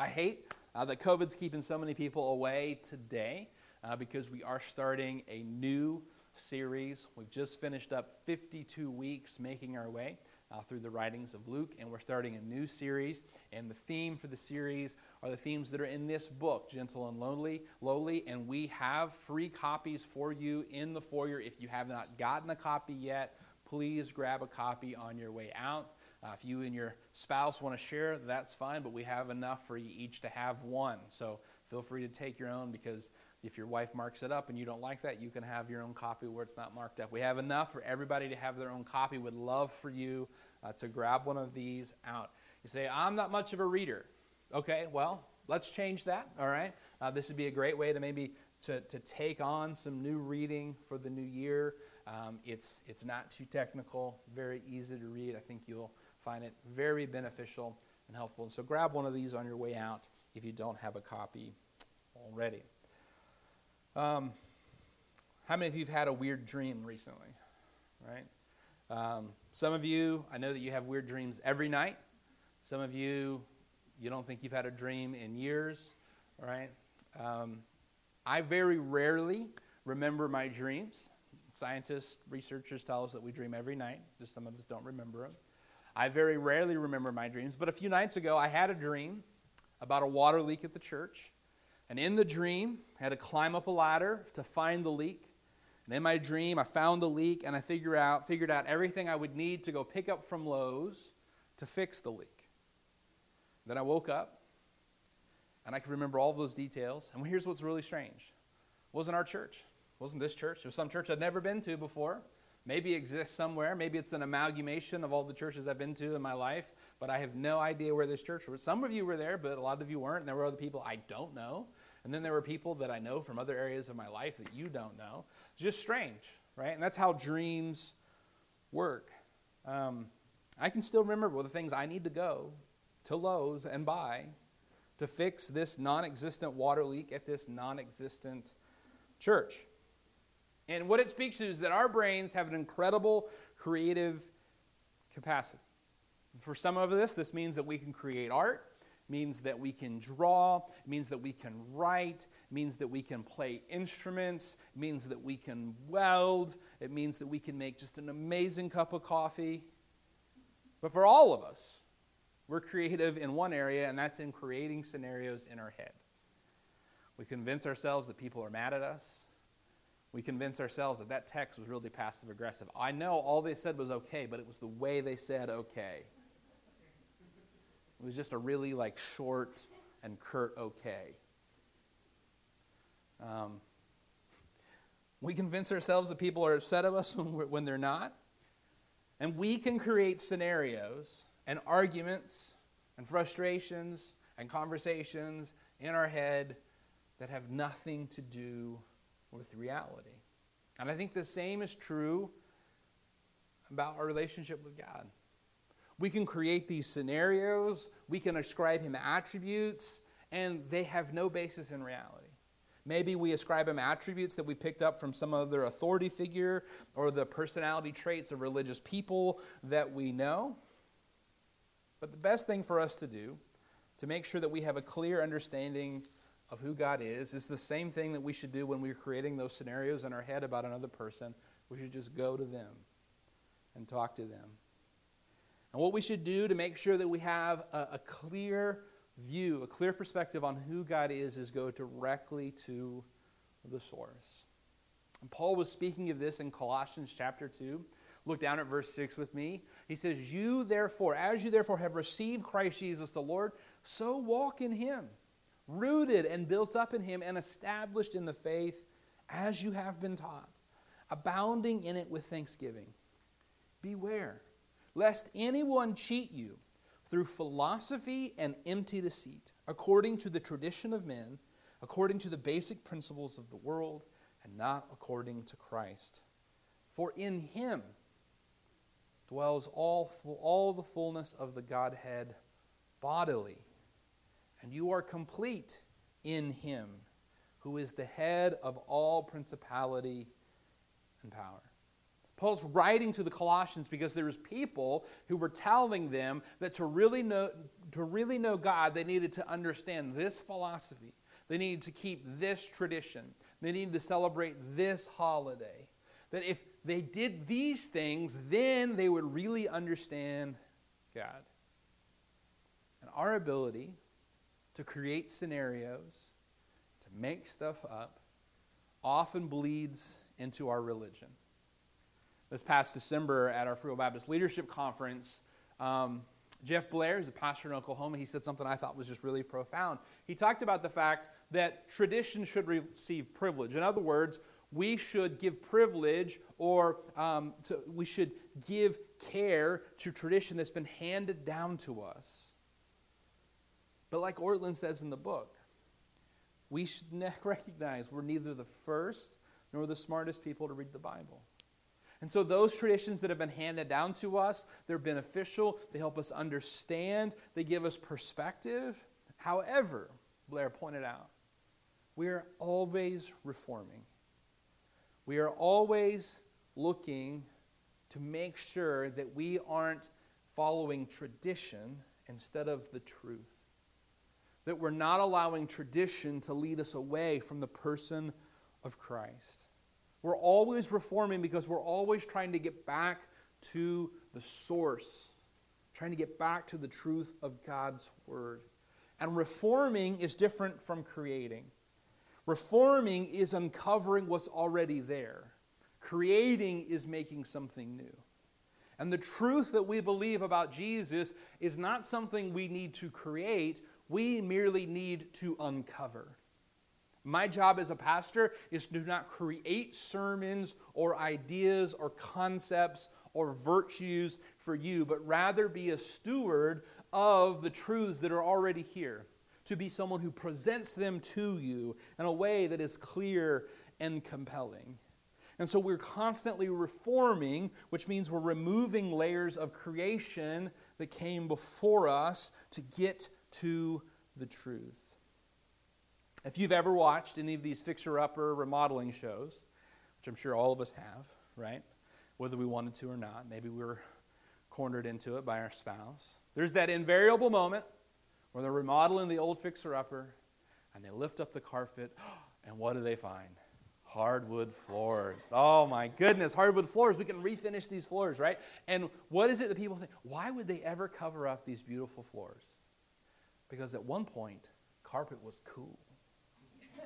I hate uh, that COVID's keeping so many people away today uh, because we are starting a new series. We've just finished up 52 weeks making our way uh, through the writings of Luke, and we're starting a new series. And the theme for the series are the themes that are in this book, Gentle and Lonely, Lowly. And we have free copies for you in the foyer. If you have not gotten a copy yet, please grab a copy on your way out. Uh, if you and your spouse want to share, that's fine, but we have enough for you each to have one. So feel free to take your own because if your wife marks it up and you don't like that, you can have your own copy where it's not marked up. We have enough for everybody to have their own copy. Would love for you uh, to grab one of these out. You say, I'm not much of a reader. Okay, well, let's change that, all right? Uh, this would be a great way to maybe to, to take on some new reading for the new year. Um, it's, it's not too technical, very easy to read. I think you'll find it very beneficial and helpful. And so grab one of these on your way out if you don't have a copy already. Um, how many of you have had a weird dream recently? Right? Um, some of you, I know that you have weird dreams every night. Some of you, you don't think you've had a dream in years, right? Um, I very rarely remember my dreams. Scientists, researchers tell us that we dream every night, just some of us don't remember them. I very rarely remember my dreams, but a few nights ago I had a dream about a water leak at the church. And in the dream, I had to climb up a ladder to find the leak. And in my dream, I found the leak and I figured out, figured out everything I would need to go pick up from Lowe's to fix the leak. Then I woke up and I could remember all of those details. And here's what's really strange. It wasn't our church. It wasn't this church. It was some church I'd never been to before maybe exists somewhere. Maybe it's an amalgamation of all the churches I've been to in my life, but I have no idea where this church was. Some of you were there, but a lot of you weren't. And there were other people I don't know. And then there were people that I know from other areas of my life that you don't know. It's just strange, right? And that's how dreams work. Um, I can still remember the things I need to go to Lowe's and buy to fix this non existent water leak at this non existent church. And what it speaks to is that our brains have an incredible creative capacity. For some of us, this means that we can create art, means that we can draw, means that we can write, means that we can play instruments, means that we can weld, it means that we can make just an amazing cup of coffee. But for all of us, we're creative in one area, and that's in creating scenarios in our head. We convince ourselves that people are mad at us we convince ourselves that that text was really passive aggressive. I know all they said was okay, but it was the way they said okay. It was just a really like short and curt okay. Um, we convince ourselves that people are upset of us when, when they're not. And we can create scenarios and arguments and frustrations and conversations in our head that have nothing to do with reality. And I think the same is true about our relationship with God. We can create these scenarios, we can ascribe Him attributes, and they have no basis in reality. Maybe we ascribe Him attributes that we picked up from some other authority figure or the personality traits of religious people that we know. But the best thing for us to do to make sure that we have a clear understanding of who God is is the same thing that we should do when we're creating those scenarios in our head about another person. We should just go to them and talk to them. And what we should do to make sure that we have a, a clear view, a clear perspective on who God is, is go directly to the source. And Paul was speaking of this in Colossians chapter 2. Look down at verse 6 with me. He says, You therefore, as you therefore have received Christ Jesus the Lord, so walk in him rooted and built up in him and established in the faith as you have been taught, abounding in it with thanksgiving. Beware lest anyone cheat you through philosophy and empty deceit, according to the tradition of men, according to the basic principles of the world, and not according to Christ. For in him dwells all, all the fullness of the Godhead bodily and you are complete in him who is the head of all principality and power. Paul's writing to the Colossians because there was people who were telling them that to really know, to really know God, they needed to understand this philosophy. They needed to keep this tradition. They needed to celebrate this holiday. That if they did these things, then they would really understand God. And our ability to create scenarios, to make stuff up, often bleeds into our religion. This past December at our Free Will Baptist Leadership Conference, um, Jeff Blair, who's a pastor in Oklahoma, he said something I thought was just really profound. He talked about the fact that tradition should receive privilege. In other words, we should give privilege or um, to, we should give care to tradition that's been handed down to us. But like Ortlund says in the book, we should recognize we're neither the first nor the smartest people to read the Bible. And so, those traditions that have been handed down to us, they're beneficial. They help us understand. They give us perspective. However, Blair pointed out, we are always reforming. We are always looking to make sure that we aren't following tradition instead of the truth. That we're not allowing tradition to lead us away from the person of Christ. We're always reforming because we're always trying to get back to the source, trying to get back to the truth of God's Word. And reforming is different from creating. Reforming is uncovering what's already there, creating is making something new. And the truth that we believe about Jesus is not something we need to create, we merely need to uncover. My job as a pastor is to not create sermons or ideas or concepts or virtues for you, but rather be a steward of the truths that are already here. To be someone who presents them to you in a way that is clear and compelling. And so we're constantly reforming, which means we're removing layers of creation that came before us to get to the truth. If you've ever watched any of these fixer upper remodeling shows, which I'm sure all of us have, right? Whether we wanted to or not, maybe we were cornered into it by our spouse. There's that invariable moment where they're remodeling the old fixer upper and they lift up the carpet, and what do they find? Hardwood floors. Oh my goodness, hardwood floors. We can refinish these floors, right? And what is it that people think? Why would they ever cover up these beautiful floors? Because at one point, carpet was cool.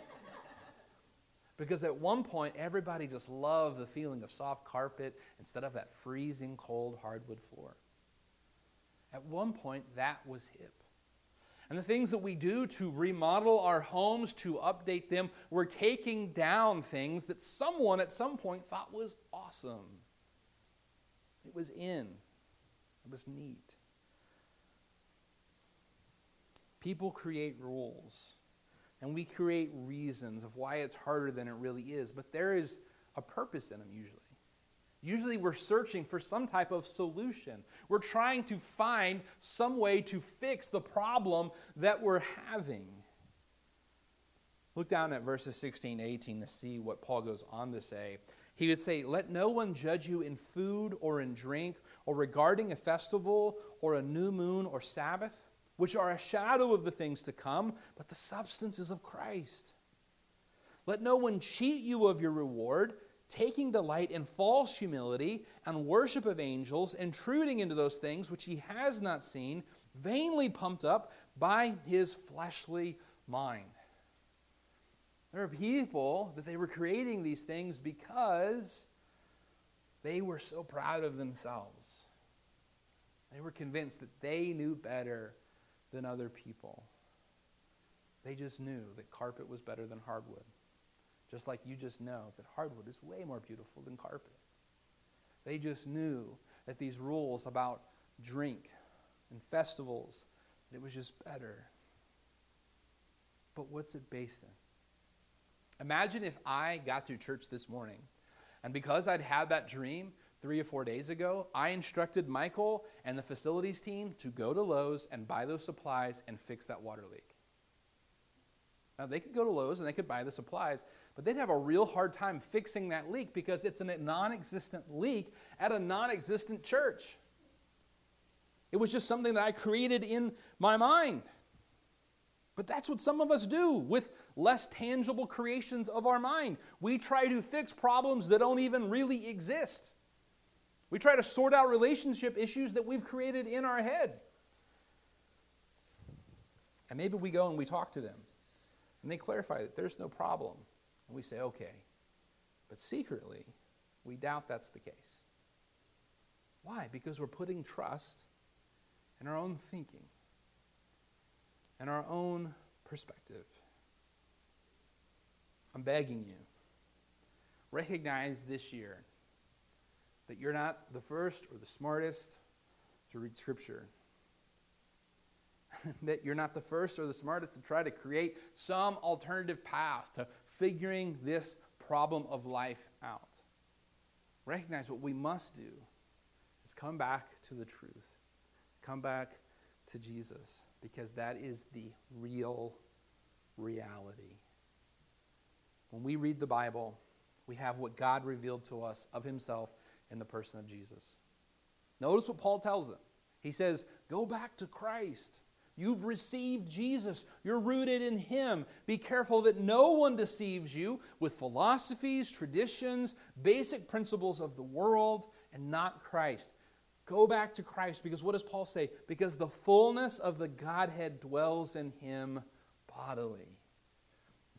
Because at one point, everybody just loved the feeling of soft carpet instead of that freezing cold hardwood floor. At one point, that was hip. And the things that we do to remodel our homes, to update them, we're taking down things that someone at some point thought was awesome. It was in, it was neat. People create rules and we create reasons of why it's harder than it really is, but there is a purpose in them usually. Usually, we're searching for some type of solution. We're trying to find some way to fix the problem that we're having. Look down at verses 16 to 18 to see what Paul goes on to say. He would say, Let no one judge you in food or in drink or regarding a festival or a new moon or Sabbath which are a shadow of the things to come, but the substance is of Christ. Let no one cheat you of your reward, taking delight in false humility and worship of angels, intruding into those things which he has not seen, vainly pumped up by his fleshly mind. There are people that they were creating these things because they were so proud of themselves. They were convinced that they knew better than other people. They just knew that carpet was better than hardwood. Just like you just know that hardwood is way more beautiful than carpet. They just knew that these rules about drink and festivals, that it was just better. But what's it based in? Imagine if I got to church this morning, and because I'd had that dream, three or four days ago, I instructed Michael and the facilities team to go to Lowe's and buy those supplies and fix that water leak. Now, they could go to Lowe's and they could buy the supplies, but they'd have a real hard time fixing that leak because it's a non existent leak at a non existent church. It was just something that I created in my mind. But that's what some of us do with less tangible creations of our mind. We try to fix problems that don't even really exist. We try to sort out relationship issues that we've created in our head. And maybe we go and we talk to them, and they clarify that there's no problem. And we say, okay. But secretly, we doubt that's the case. Why? Because we're putting trust in our own thinking and our own perspective. I'm begging you, recognize this year that you're not the first or the smartest to read Scripture. that you're not the first or the smartest to try to create some alternative path to figuring this problem of life out. Recognize what we must do is come back to the truth, come back to Jesus, because that is the real reality. When we read the Bible, we have what God revealed to us of himself in the person of Jesus. Notice what Paul tells them. He says, Go back to Christ. You've received Jesus. You're rooted in Him. Be careful that no one deceives you with philosophies, traditions, basic principles of the world, and not Christ. Go back to Christ because what does Paul say? Because the fullness of the Godhead dwells in Him bodily.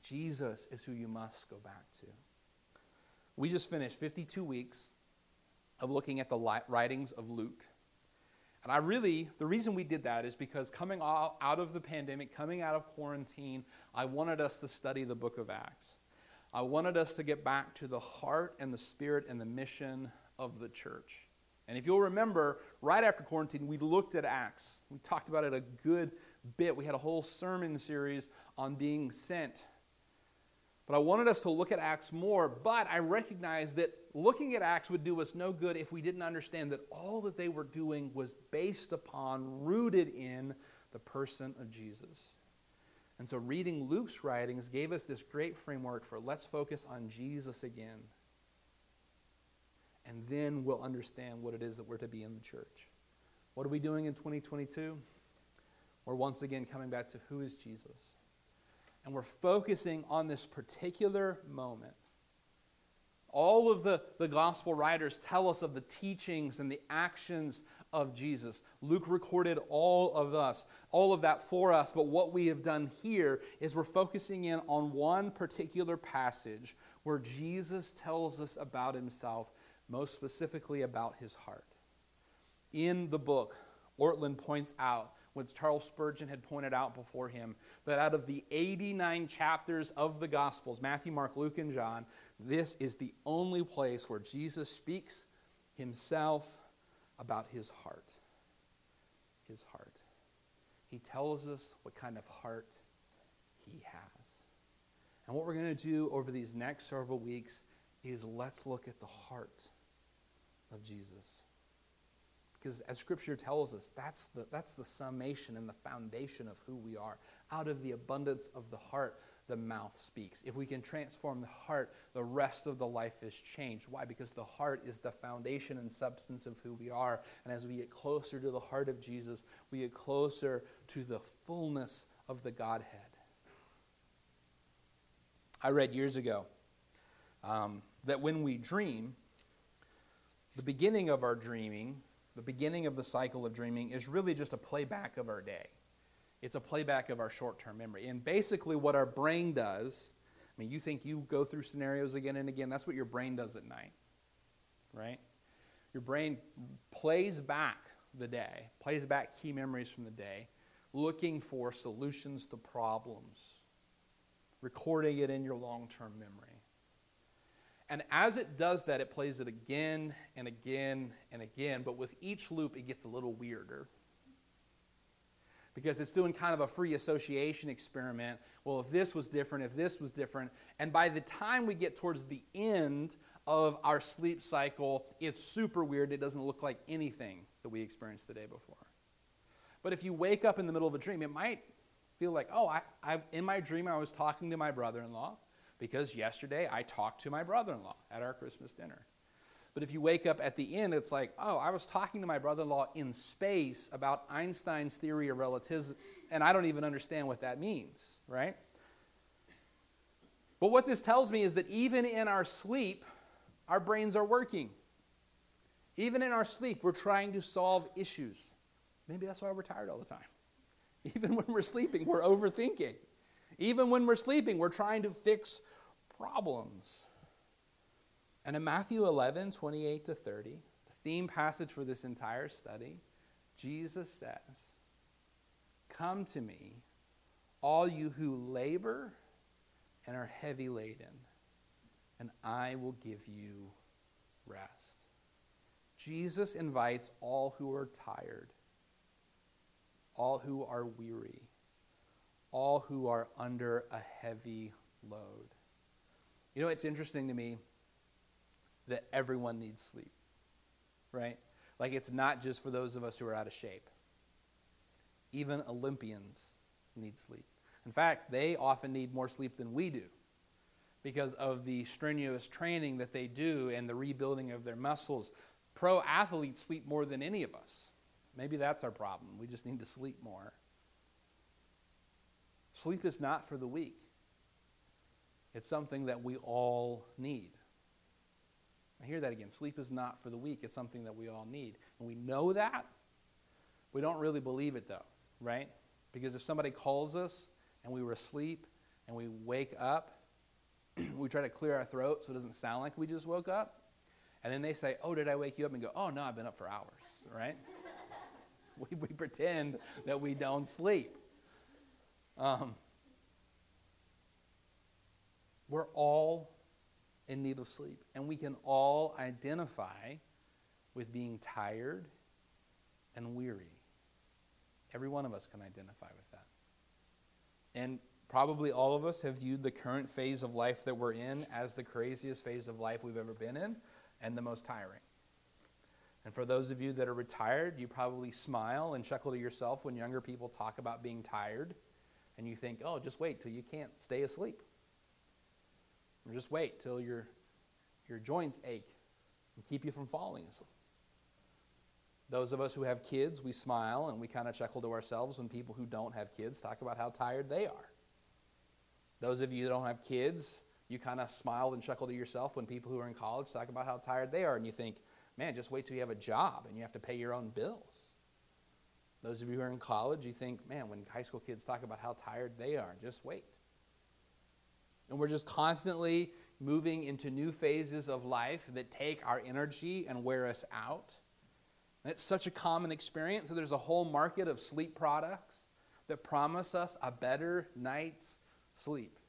Jesus is who you must go back to. We just finished 52 weeks of looking at the writings of Luke. And I really, the reason we did that is because coming out of the pandemic, coming out of quarantine, I wanted us to study the book of Acts. I wanted us to get back to the heart and the spirit and the mission of the church. And if you'll remember, right after quarantine, we looked at Acts. We talked about it a good bit. We had a whole sermon series on being sent but I wanted us to look at Acts more, but I recognized that looking at Acts would do us no good if we didn't understand that all that they were doing was based upon, rooted in the person of Jesus. And so reading Luke's writings gave us this great framework for let's focus on Jesus again. And then we'll understand what it is that we're to be in the church. What are we doing in 2022? We're once again coming back to who is Jesus? And we're focusing on this particular moment. All of the, the gospel writers tell us of the teachings and the actions of Jesus. Luke recorded all of us, all of that for us, but what we have done here is we're focusing in on one particular passage where Jesus tells us about himself, most specifically about his heart. In the book, Ortlund points out what Charles Spurgeon had pointed out before him, that out of the 89 chapters of the Gospels, Matthew, Mark, Luke, and John, this is the only place where Jesus speaks himself about his heart. His heart. He tells us what kind of heart he has. And what we're going to do over these next several weeks is let's look at the heart of Jesus. Because as Scripture tells us, that's the, that's the summation and the foundation of who we are. Out of the abundance of the heart, the mouth speaks. If we can transform the heart, the rest of the life is changed. Why? Because the heart is the foundation and substance of who we are. And as we get closer to the heart of Jesus, we get closer to the fullness of the Godhead. I read years ago um, that when we dream, the beginning of our dreaming the beginning of the cycle of dreaming is really just a playback of our day. It's a playback of our short term memory. And basically, what our brain does I mean, you think you go through scenarios again and again, that's what your brain does at night, right? Your brain plays back the day, plays back key memories from the day, looking for solutions to problems, recording it in your long term memory. And as it does that, it plays it again and again and again. But with each loop, it gets a little weirder. Because it's doing kind of a free association experiment. Well, if this was different, if this was different. And by the time we get towards the end of our sleep cycle, it's super weird. It doesn't look like anything that we experienced the day before. But if you wake up in the middle of a dream, it might feel like, oh, I, I, in my dream, I was talking to my brother in law because yesterday I talked to my brother in law at our Christmas dinner. But if you wake up at the end, it's like, oh, I was talking to my brother in law in space about Einstein's theory of relativism, and I don't even understand what that means, right? But what this tells me is that even in our sleep, our brains are working. Even in our sleep, we're trying to solve issues. Maybe that's why we're tired all the time. Even when we're sleeping, we're overthinking. Even when we're sleeping, we're trying to fix problems. And in Matthew 11, 28 to 30, the theme passage for this entire study, Jesus says, Come to me, all you who labor and are heavy laden, and I will give you rest. Jesus invites all who are tired, all who are weary, all who are under a heavy load. You know, it's interesting to me that everyone needs sleep, right? Like it's not just for those of us who are out of shape. Even Olympians need sleep. In fact, they often need more sleep than we do because of the strenuous training that they do and the rebuilding of their muscles. Pro athletes sleep more than any of us. Maybe that's our problem. We just need to sleep more. Sleep is not for the weak, it's something that we all need. I hear that again. Sleep is not for the weak, it's something that we all need. And we know that. We don't really believe it, though, right? Because if somebody calls us and we were asleep and we wake up, we try to clear our throat so it doesn't sound like we just woke up. And then they say, Oh, did I wake you up? And go, Oh, no, I've been up for hours, right? we, we pretend that we don't sleep. Um, we're all in need of sleep, and we can all identify with being tired and weary. Every one of us can identify with that. And probably all of us have viewed the current phase of life that we're in as the craziest phase of life we've ever been in and the most tiring. And for those of you that are retired, you probably smile and chuckle to yourself when younger people talk about being tired. And you think, oh, just wait till you can't stay asleep. Or just wait till your, your joints ache and keep you from falling asleep. Those of us who have kids, we smile and we kind of chuckle to ourselves when people who don't have kids talk about how tired they are. Those of you that don't have kids, you kind of smile and chuckle to yourself when people who are in college talk about how tired they are, and you think, man, just wait till you have a job and you have to pay your own bills. Those of you who are in college, you think, man, when high school kids talk about how tired they are, just wait. And we're just constantly moving into new phases of life that take our energy and wear us out. It's such a common experience. So there's a whole market of sleep products that promise us a better night's sleep.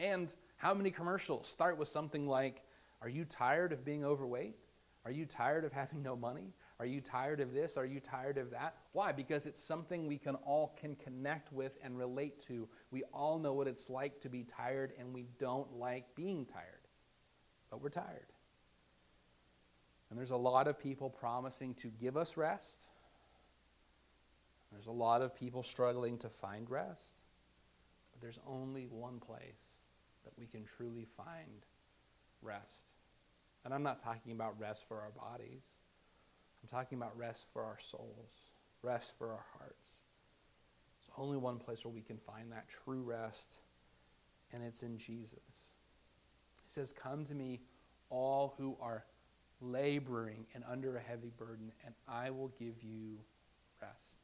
And how many commercials start with something like, Are you tired of being overweight? Are you tired of having no money? Are you tired of this? Are you tired of that? Why? Because it's something we can all can connect with and relate to. We all know what it's like to be tired and we don't like being tired. But we're tired. And there's a lot of people promising to give us rest. There's a lot of people struggling to find rest. But there's only one place that we can truly find rest. And I'm not talking about rest for our bodies. I'm talking about rest for our souls, rest for our hearts. There's only one place where we can find that true rest, and it's in Jesus. He says, Come to me, all who are laboring and under a heavy burden, and I will give you rest.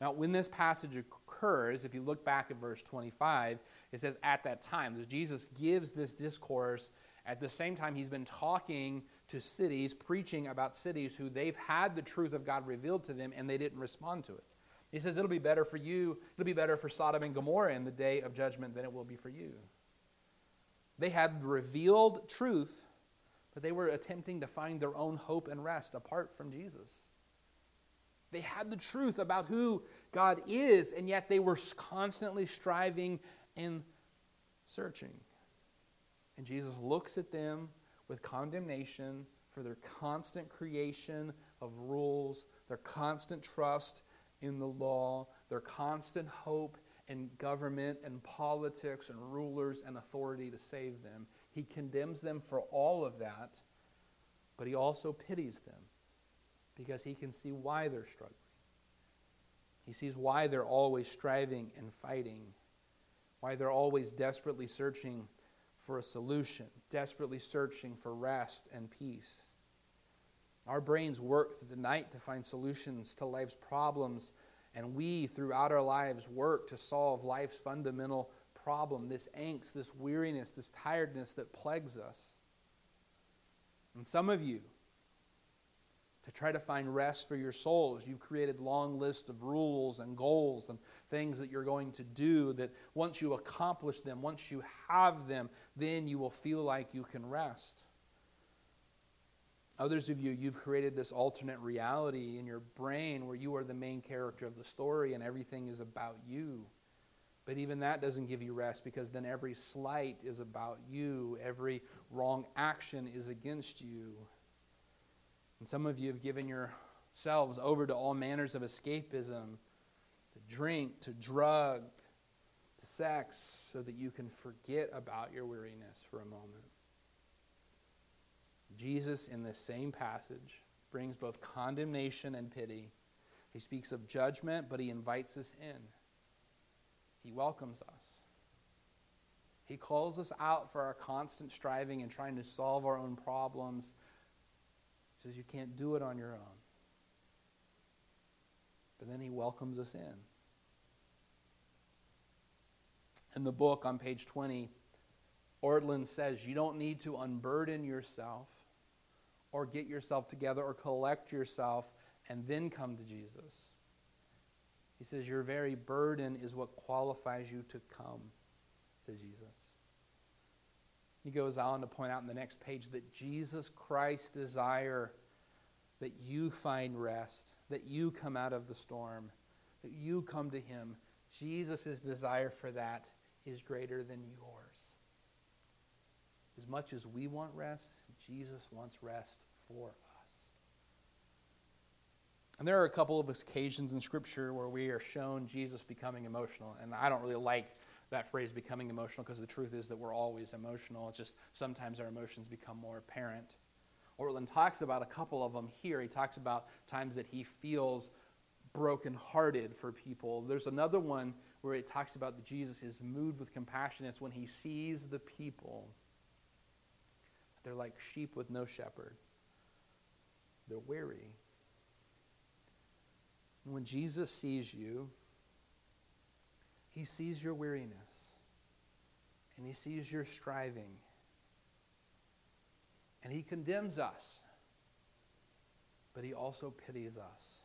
Now, when this passage occurs, if you look back at verse 25, it says, At that time, Jesus gives this discourse at the same time he's been talking to cities, preaching about cities who they've had the truth of God revealed to them and they didn't respond to it. He says, It'll be better for you, it'll be better for Sodom and Gomorrah in the day of judgment than it will be for you. They had revealed truth, but they were attempting to find their own hope and rest apart from Jesus. They had the truth about who God is, and yet they were constantly striving and searching. And Jesus looks at them with condemnation for their constant creation of rules, their constant trust in the law, their constant hope in government and politics and rulers and authority to save them. He condemns them for all of that, but he also pities them because he can see why they're struggling. He sees why they're always striving and fighting, why they're always desperately searching for a solution, desperately searching for rest and peace. Our brains work through the night to find solutions to life's problems, and we, throughout our lives, work to solve life's fundamental problem this angst, this weariness, this tiredness that plagues us. And some of you, to try to find rest for your souls. You've created long lists of rules and goals and things that you're going to do that once you accomplish them, once you have them, then you will feel like you can rest. Others of you, you've created this alternate reality in your brain where you are the main character of the story and everything is about you. But even that doesn't give you rest because then every slight is about you, every wrong action is against you. And some of you have given yourselves over to all manners of escapism to drink, to drug, to sex, so that you can forget about your weariness for a moment. Jesus, in this same passage, brings both condemnation and pity. He speaks of judgment, but he invites us in. He welcomes us. He calls us out for our constant striving and trying to solve our own problems says you can't do it on your own. But then he welcomes us in. In the book on page 20, Ortlund says you don't need to unburden yourself or get yourself together or collect yourself and then come to Jesus. He says your very burden is what qualifies you to come to Jesus. He goes on to point out in the next page that Jesus Christ's desire that you find rest, that you come out of the storm, that you come to Him. Jesus' desire for that is greater than yours. As much as we want rest, Jesus wants rest for us. And there are a couple of occasions in Scripture where we are shown Jesus becoming emotional. And I don't really like that phrase becoming emotional because the truth is that we're always emotional. It's just sometimes our emotions become more apparent. Ortlund talks about a couple of them here. He talks about times that he feels brokenhearted for people. There's another one where it talks about that Jesus is moved with compassion. It's when he sees the people. They're like sheep with no shepherd. They're weary. When Jesus sees you, he sees your weariness and he sees your striving. And he condemns us, but he also pities us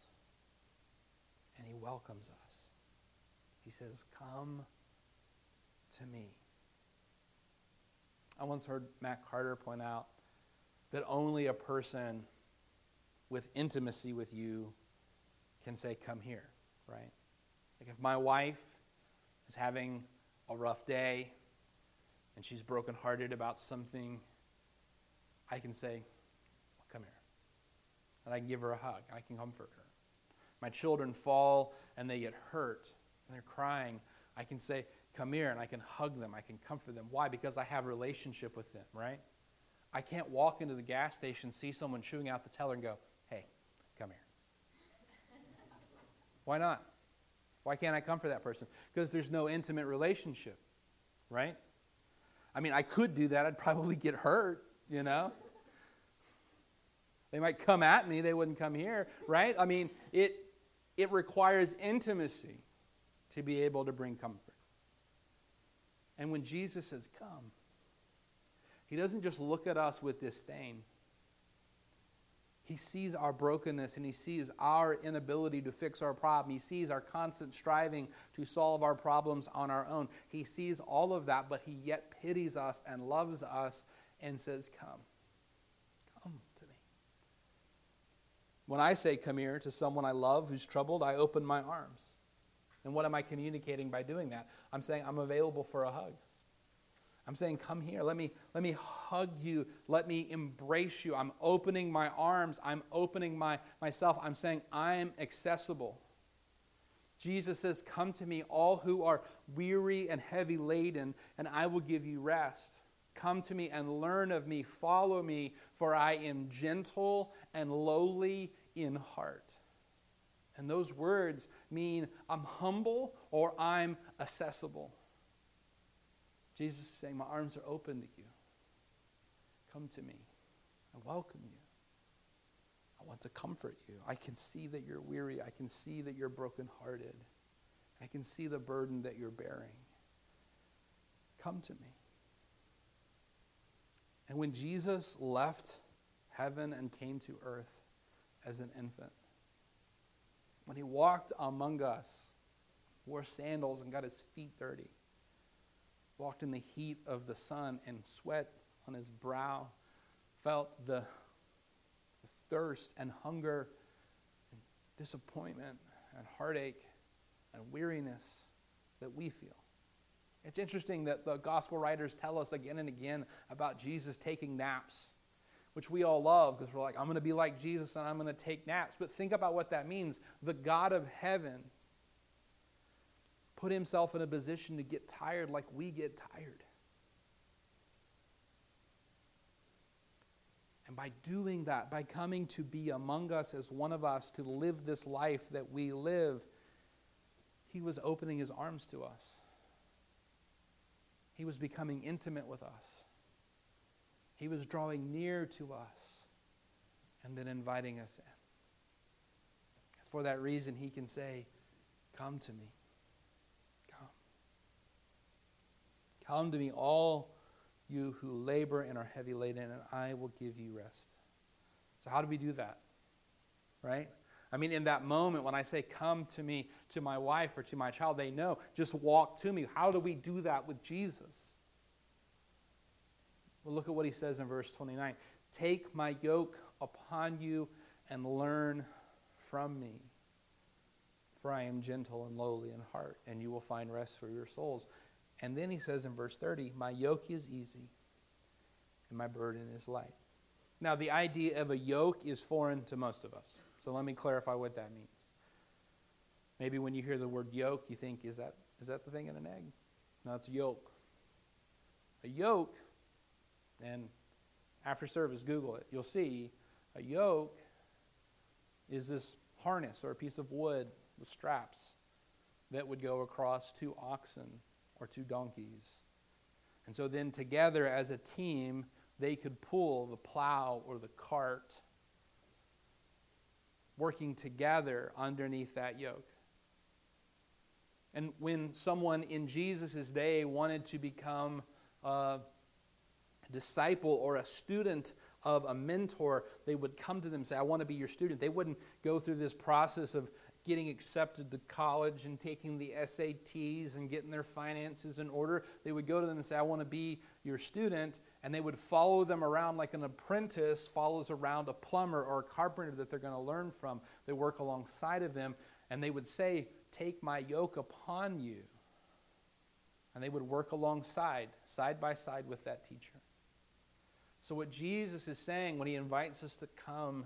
and he welcomes us. He says, Come to me. I once heard Matt Carter point out that only a person with intimacy with you can say, Come here, right? Like if my wife is having a rough day and she's brokenhearted about something, I can say, well, Come here. And I can give her a hug. I can comfort her. My children fall and they get hurt and they're crying. I can say, Come here, and I can hug them. I can comfort them. Why? Because I have relationship with them, right? I can't walk into the gas station, see someone chewing out the teller, and go, Hey, come here. Why not? Why can't I come for that person? Because there's no intimate relationship, right? I mean, I could do that. I'd probably get hurt, you know? They might come at me, they wouldn't come here, right? I mean, it, it requires intimacy to be able to bring comfort. And when Jesus says, Come, he doesn't just look at us with disdain. He sees our brokenness and he sees our inability to fix our problem. He sees our constant striving to solve our problems on our own. He sees all of that, but he yet pities us and loves us and says, Come. Come to me. When I say come here to someone I love who's troubled, I open my arms. And what am I communicating by doing that? I'm saying I'm available for a hug. I'm saying, come here. Let me, let me hug you. Let me embrace you. I'm opening my arms. I'm opening my, myself. I'm saying, I am accessible. Jesus says, Come to me, all who are weary and heavy laden, and I will give you rest. Come to me and learn of me. Follow me, for I am gentle and lowly in heart. And those words mean I'm humble or I'm accessible. Jesus is saying, My arms are open to you. Come to me. I welcome you. I want to comfort you. I can see that you're weary. I can see that you're brokenhearted. I can see the burden that you're bearing. Come to me. And when Jesus left heaven and came to earth as an infant, when he walked among us, wore sandals and got his feet dirty, walked in the heat of the sun and sweat on his brow, felt the thirst and hunger and disappointment and heartache and weariness that we feel. It's interesting that the gospel writers tell us again and again about Jesus taking naps, which we all love because we're like, I'm going to be like Jesus and I'm going to take naps. But think about what that means. The God of heaven put himself in a position to get tired like we get tired. And by doing that, by coming to be among us as one of us, to live this life that we live, he was opening his arms to us. He was becoming intimate with us. He was drawing near to us and then inviting us in. It's for that reason he can say, Come to me. Come to me, all you who labor and are heavy laden, and I will give you rest. So, how do we do that? Right? I mean, in that moment when I say, Come to me, to my wife or to my child, they know, just walk to me. How do we do that with Jesus? Well, look at what he says in verse 29 Take my yoke upon you and learn from me. For I am gentle and lowly in heart, and you will find rest for your souls. And then he says in verse 30 My yoke is easy, and my burden is light. Now, the idea of a yoke is foreign to most of us. So let me clarify what that means. Maybe when you hear the word yoke, you think, is that, is that the thing in an egg? No, it's yoke. A yoke, and after service, Google it. You'll see a yoke is this harness or a piece of wood with straps that would go across two oxen or two donkeys. And so then, together as a team, they could pull the plow or the cart, working together underneath that yoke. And when someone in Jesus' day wanted to become a disciple or a student of a mentor, they would come to them and say, I want to be your student. They wouldn't go through this process of getting accepted to college and taking the SATs and getting their finances in order. They would go to them and say, I want to be your student. And they would follow them around like an apprentice follows around a plumber or a carpenter that they're going to learn from. They work alongside of them. And they would say, Take my yoke upon you. And they would work alongside, side by side with that teacher. So, what Jesus is saying when he invites us to come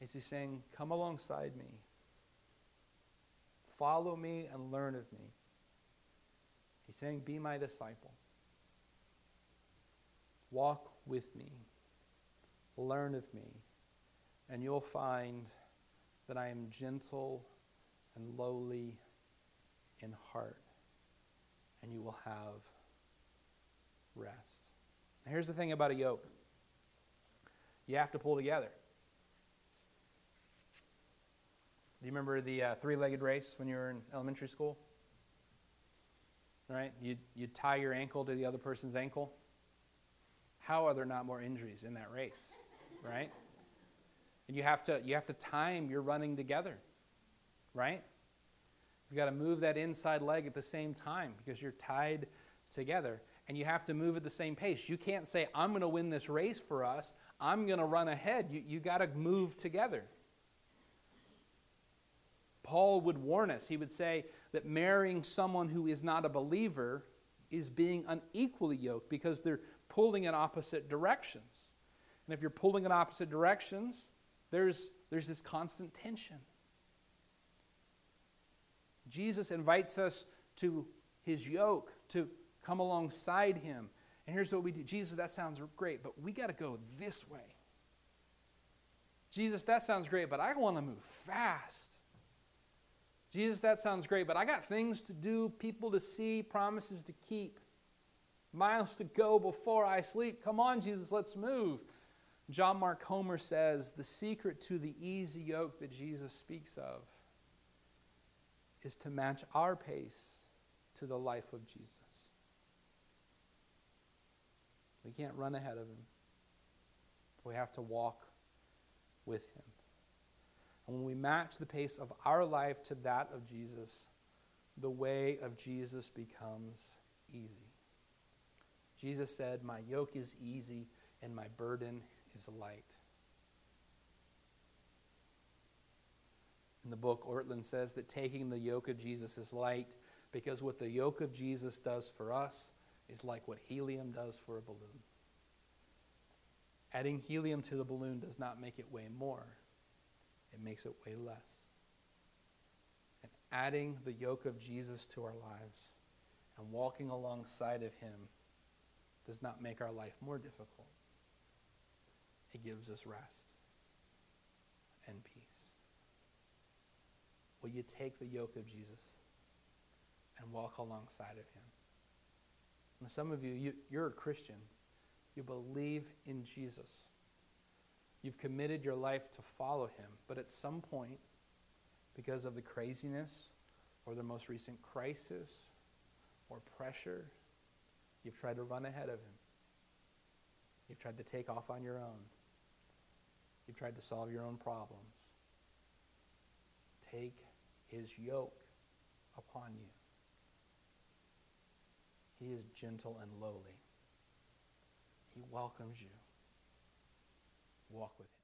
is he's saying, Come alongside me. Follow me and learn of me. He's saying, Be my disciple. Walk with me. Learn of me. And you'll find that I am gentle and lowly in heart. And you will have rest. Now, here's the thing about a yoke you have to pull together. Do you remember the uh, three legged race when you were in elementary school? Right? You, you tie your ankle to the other person's ankle. How are there not more injuries in that race? Right? And you have to, you have to time your running together. Right? You've got to move that inside leg at the same time because you're tied together. And you have to move at the same pace. You can't say, I'm going to win this race for us. I'm going to run ahead. You, you got to move together. Paul would warn us. He would say that marrying someone who is not a believer is being unequally yoked because they're pulling in opposite directions. And if you're pulling in opposite directions, there's, there's this constant tension. Jesus invites us to his yoke, to come alongside him. And here's what we do Jesus, that sounds great, but we got to go this way. Jesus, that sounds great, but I want to move fast. Jesus, that sounds great, but I got things to do, people to see, promises to keep, miles to go before I sleep. Come on, Jesus, let's move. John Mark Comer says the secret to the easy yoke that Jesus speaks of is to match our pace to the life of Jesus. We can't run ahead of him. We have to walk with him. And when we match the pace of our life to that of Jesus, the way of Jesus becomes easy. Jesus said, My yoke is easy and my burden is light. In the book, Ortlund says that taking the yoke of Jesus is light because what the yoke of Jesus does for us is like what helium does for a balloon. Adding helium to the balloon does not make it weigh more, makes it weigh less. And adding the yoke of Jesus to our lives and walking alongside of him does not make our life more difficult. It gives us rest and peace. Will you take the yoke of Jesus and walk alongside of him? And some of you, you you're a Christian. You believe in Jesus. You've committed your life to follow him. But at some point, because of the craziness or the most recent crisis or pressure, you've tried to run ahead of him. You've tried to take off on your own. You've tried to solve your own problems. Take his yoke upon you. He is gentle and lowly. He welcomes you. Walk with him.